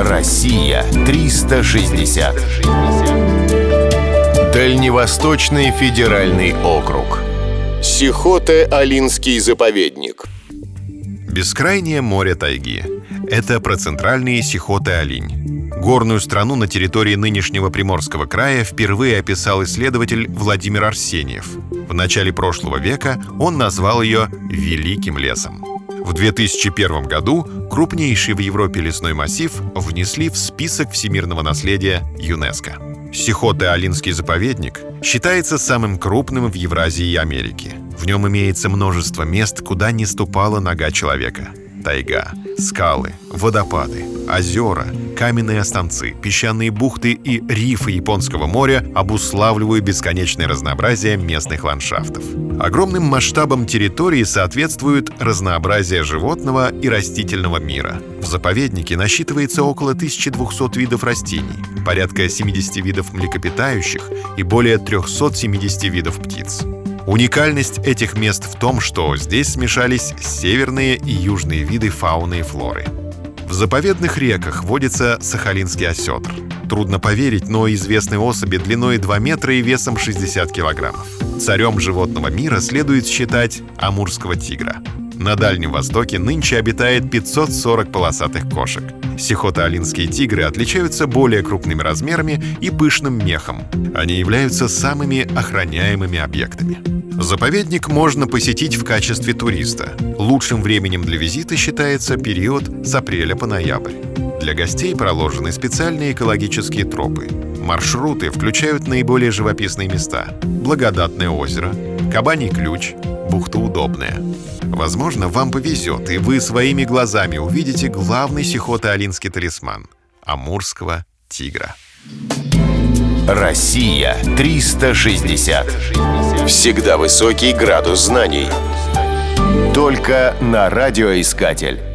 Россия 360. Дальневосточный федеральный округ. Сихоте-Алинский заповедник. Бескрайнее море тайги. Это про центральный Сихоте-Алинь. Горную страну на территории нынешнего Приморского края впервые описал исследователь Владимир Арсеньев. В начале прошлого века он назвал ее «Великим лесом». В 2001 году крупнейший в Европе лесной массив внесли в список всемирного наследия ЮНЕСКО. Сихоте-Алинский заповедник считается самым крупным в Евразии и Америке. В нем имеется множество мест, куда не ступала нога человека. Тайга, скалы, водопады, озера, каменные останцы, песчаные бухты и рифы Японского моря обуславливают бесконечное разнообразие местных ландшафтов. Огромным масштабам территории соответствует разнообразие животного и растительного мира. В заповеднике насчитывается около 1200 видов растений, порядка 70 видов млекопитающих и более 370 видов птиц. Уникальность этих мест в том, что здесь смешались северные и южные виды фауны и флоры. В заповедных реках водится сахалинский осетр. Трудно поверить, но известны особи длиной 2 метра и весом 60 килограммов. Царем животного мира следует считать амурского тигра. На Дальнем Востоке нынче обитает 540 полосатых кошек. Сихота-алинские тигры отличаются более крупными размерами и пышным мехом. Они являются самыми охраняемыми объектами. Заповедник можно посетить в качестве туриста. Лучшим временем для визита считается период с апреля по ноябрь. Для гостей проложены специальные экологические тропы. Маршруты включают наиболее живописные места. Благодатное озеро, Кабаний ключ, бухта Удобная. Возможно, вам повезет, и вы своими глазами увидите главный сихото-алинский талисман — амурского тигра. Россия 360. Всегда высокий градус знаний. Только на радиоискатель.